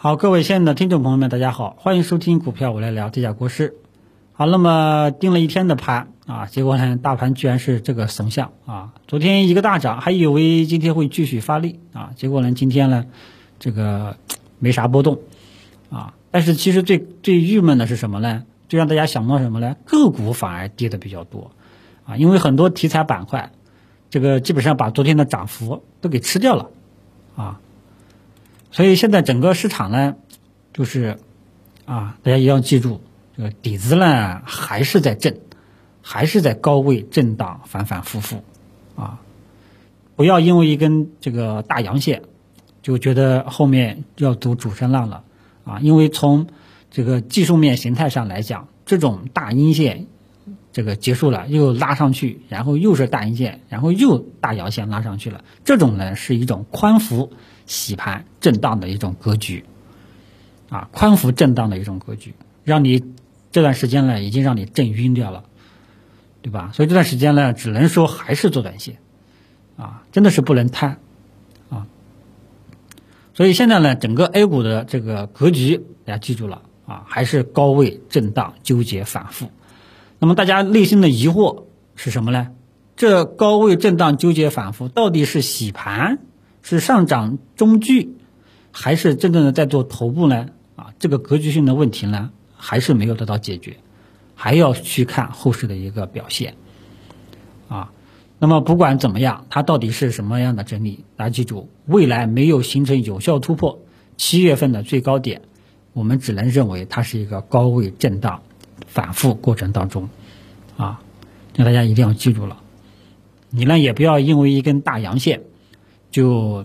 好，各位亲爱的听众朋友们，大家好，欢迎收听股票我来聊，这家国师。好，那么盯了一天的盘啊，结果呢，大盘居然是这个怂相啊。昨天一个大涨，还以为今天会继续发力啊，结果呢，今天呢，这个没啥波动啊。但是其实最最郁闷的是什么呢？最让大家想到什么呢？个股反而跌的比较多啊，因为很多题材板块，这个基本上把昨天的涨幅都给吃掉了啊。所以现在整个市场呢，就是啊，大家一定要记住，这个底子呢还是在震，还是在高位震荡反反复复啊，不要因为一根这个大阳线就觉得后面要走主升浪了啊，因为从这个技术面形态上来讲，这种大阴线这个结束了又拉上去，然后又是大阴线，然后又大阳线拉上去了，这种呢是一种宽幅。洗盘震荡的一种格局，啊，宽幅震荡的一种格局，让你这段时间呢已经让你震晕掉了，对吧？所以这段时间呢，只能说还是做短线，啊，真的是不能贪，啊。所以现在呢，整个 A 股的这个格局，大家记住了啊，还是高位震荡纠结反复。那么大家内心的疑惑是什么呢？这高位震荡纠结反复到底是洗盘？是上涨中距，还是真正的在做头部呢？啊，这个格局性的问题呢，还是没有得到解决，还要去看后市的一个表现。啊，那么不管怎么样，它到底是什么样的整理？大家记住，未来没有形成有效突破，七月份的最高点，我们只能认为它是一个高位震荡反复过程当中。啊，那大家一定要记住了，你呢也不要因为一根大阳线。就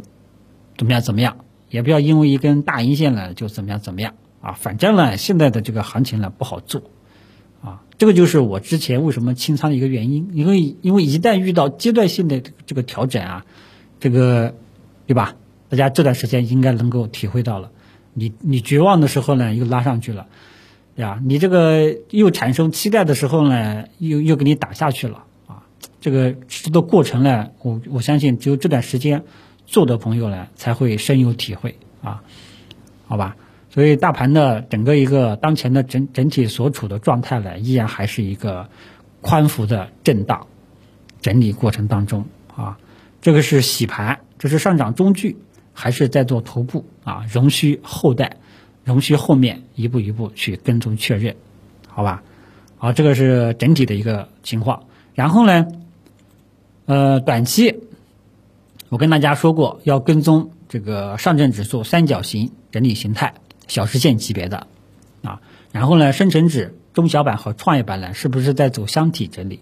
怎么样怎么样，也不要因为一根大阴线呢就怎么样怎么样啊！反正呢，现在的这个行情呢不好做啊。这个就是我之前为什么清仓的一个原因，因为因为一旦遇到阶段性的这个调整啊，这个对吧？大家这段时间应该能够体会到了，你你绝望的时候呢又拉上去了，对吧？你这个又产生期待的时候呢又又给你打下去了啊。这个这个过程呢，我我相信只有这段时间做的朋友呢才会深有体会啊，好吧？所以大盘的整个一个当前的整整体所处的状态呢，依然还是一个宽幅的震荡整理过程当中啊。这个是洗盘，这是上涨中距，还是在做头部啊？仍需后待，容需后面一步一步去跟踪确认，好吧？好，这个是整体的一个情况，然后呢？呃，短期我跟大家说过，要跟踪这个上证指数三角形整理形态，小时线级别的啊。然后呢，深成指、中小板和创业板呢，是不是在走箱体整理？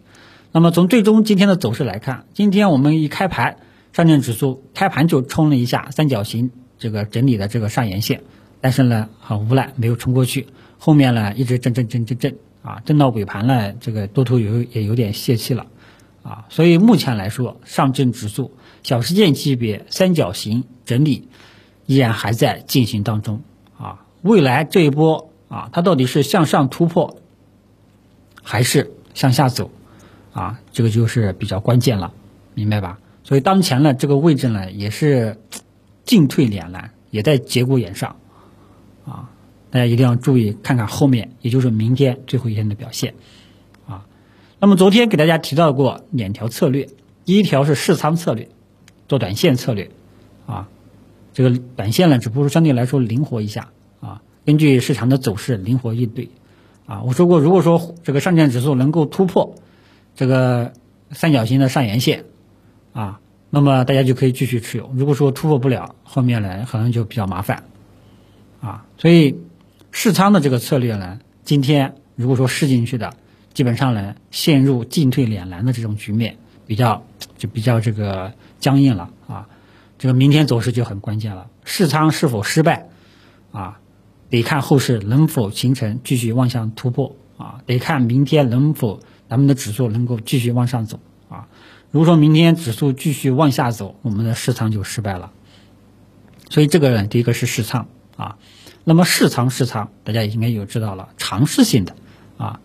那么从最终今天的走势来看，今天我们一开盘，上证指数开盘就冲了一下三角形这个整理的这个上沿线，但是呢，很无奈没有冲过去，后面呢一直震震震震震啊，震到尾盘呢，这个多头有也有点泄气了。啊，所以目前来说，上证指数小时线级别三角形整理依然还在进行当中。啊，未来这一波啊，它到底是向上突破，还是向下走？啊，这个就是比较关键了，明白吧？所以当前呢，这个位置呢，也是进退两难，也在节骨眼上。啊，大家一定要注意，看看后面，也就是明天最后一天的表现。啊那么昨天给大家提到过两条策略，第一条是试仓策略，做短线策略，啊，这个短线呢只不过相对来说灵活一下，啊，根据市场的走势灵活应对，啊，我说过，如果说这个上证指数能够突破这个三角形的上沿线，啊，那么大家就可以继续持有；如果说突破不了，后面呢可能就比较麻烦，所以试仓的这个策略呢，今天如果说试进去的。基本上呢，陷入进退两难的这种局面，比较就比较这个僵硬了啊。这个明天走势就很关键了，试仓是否失败啊？得看后市能否形成继续往上突破啊？得看明天能否咱们的指数能够继续往上走啊？如果说明天指数继续往下走，我们的试仓就失败了。所以这个呢第一个是试仓啊。那么试仓试仓，大家也应该有知道了，尝试性的啊。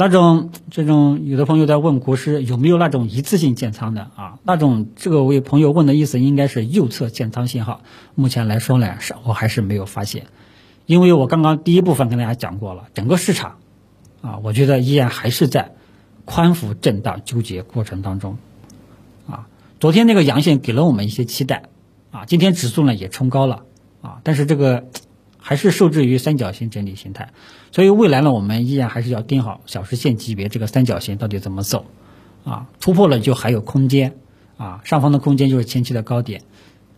那种这种有的朋友在问国师有没有那种一次性建仓的啊？那种这个位朋友问的意思应该是右侧建仓信号。目前来说呢，是我还是没有发现，因为我刚刚第一部分跟大家讲过了，整个市场啊，我觉得依然还是在宽幅震荡纠结过程当中啊。昨天那个阳线给了我们一些期待啊，今天指数呢也冲高了啊，但是这个。还是受制于三角形整理形态，所以未来呢，我们依然还是要盯好小时线级别这个三角形到底怎么走，啊，突破了就还有空间，啊，上方的空间就是前期的高点，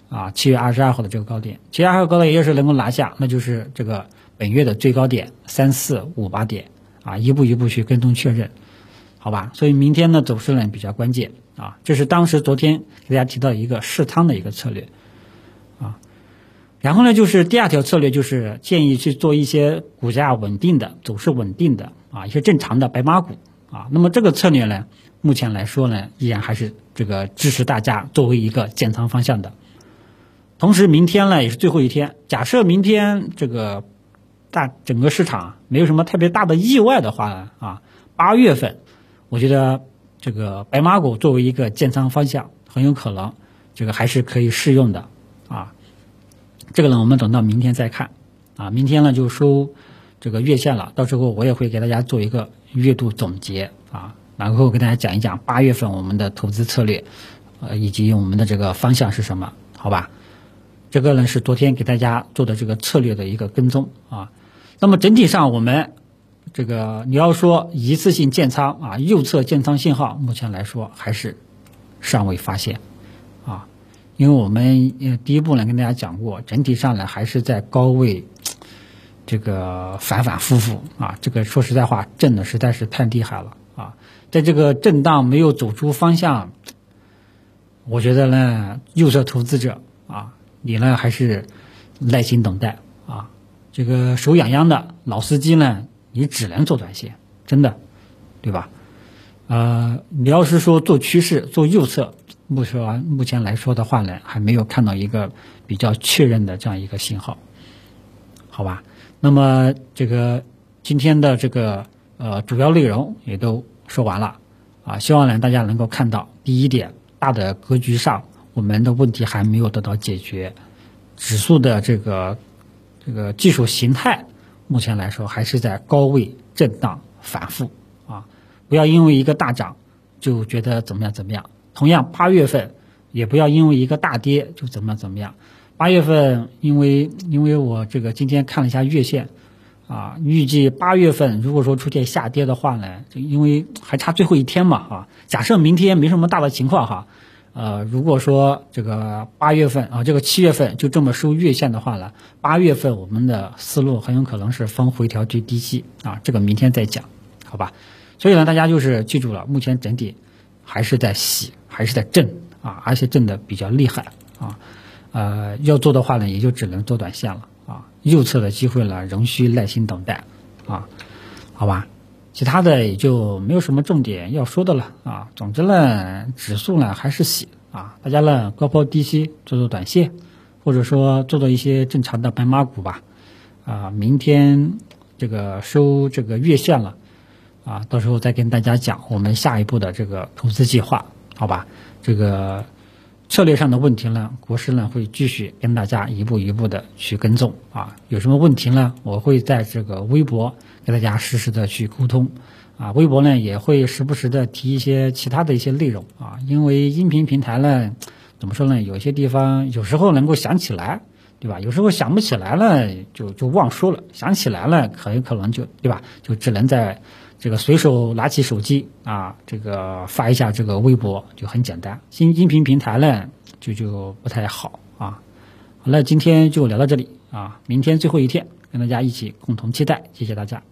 啊，七月二十二号的这个高点，七月二十二号高点要是能够拿下，那就是这个本月的最高点三四五八点，啊，一步一步去跟踪确认，好吧？所以明天的走势呢比较关键，啊，这是当时昨天给大家提到一个试仓的一个策略。然后呢，就是第二条策略，就是建议去做一些股价稳定的、走势稳定的啊，一些正常的白马股啊。那么这个策略呢，目前来说呢，依然还是这个支持大家作为一个建仓方向的。同时，明天呢也是最后一天，假设明天这个大整个市场没有什么特别大的意外的话呢，啊，八月份我觉得这个白马股作为一个建仓方向，很有可能这个还是可以适用的啊。这个呢，我们等到明天再看，啊，明天呢就收这个月线了，到时候我也会给大家做一个月度总结啊，然后给大家讲一讲八月份我们的投资策略，呃，以及我们的这个方向是什么，好吧？这个呢是昨天给大家做的这个策略的一个跟踪啊。那么整体上我们这个你要说一次性建仓啊，右侧建仓信号，目前来说还是尚未发现。因为我们第一步呢跟大家讲过，整体上呢还是在高位，这个反反复复啊，这个说实在话震的实在是太厉害了啊，在这个震荡没有走出方向，我觉得呢右侧投资者啊，你呢还是耐心等待啊，这个手痒痒的老司机呢，你只能做短线，真的，对吧？呃，你要是说做趋势做右侧。目前目前来说的话呢，还没有看到一个比较确认的这样一个信号，好吧？那么这个今天的这个呃主要内容也都说完了啊，希望呢大家能够看到第一点，大的格局上我们的问题还没有得到解决，指数的这个这个技术形态目前来说还是在高位震荡反复啊，不要因为一个大涨就觉得怎么样怎么样。同样，八月份也不要因为一个大跌就怎么怎么样。八月份，因为因为我这个今天看了一下月线，啊，预计八月份如果说出现下跌的话呢，就因为还差最后一天嘛，啊，假设明天没什么大的情况哈，呃，如果说这个八月份啊，这个七月份就这么收月线的话呢，八月份我们的思路很有可能是分回调最低吸啊，这个明天再讲，好吧？所以呢，大家就是记住了，目前整体还是在洗。还是在震啊，而且震的比较厉害啊，呃，要做的话呢，也就只能做短线了啊。右侧的机会呢，仍需耐心等待啊，好吧？其他的也就没有什么重点要说的了啊。总之呢，指数呢还是洗啊，大家呢高抛低吸做做短线，或者说做做一些正常的白马股吧啊。明天这个收这个月线了啊，到时候再跟大家讲我们下一步的这个投资计划。好吧，这个策略上的问题呢，国师呢会继续跟大家一步一步的去跟踪啊。有什么问题呢，我会在这个微博跟大家实时的去沟通啊。微博呢也会时不时的提一些其他的一些内容啊。因为音频平台呢，怎么说呢，有些地方有时候能够想起来，对吧？有时候想不起来了，就就忘说了；想起来了，很有可能就对吧？就只能在。这个随手拿起手机啊，这个发一下这个微博就很简单。新音频平台呢，就就不太好啊。好了，今天就聊到这里啊，明天最后一天，跟大家一起共同期待，谢谢大家。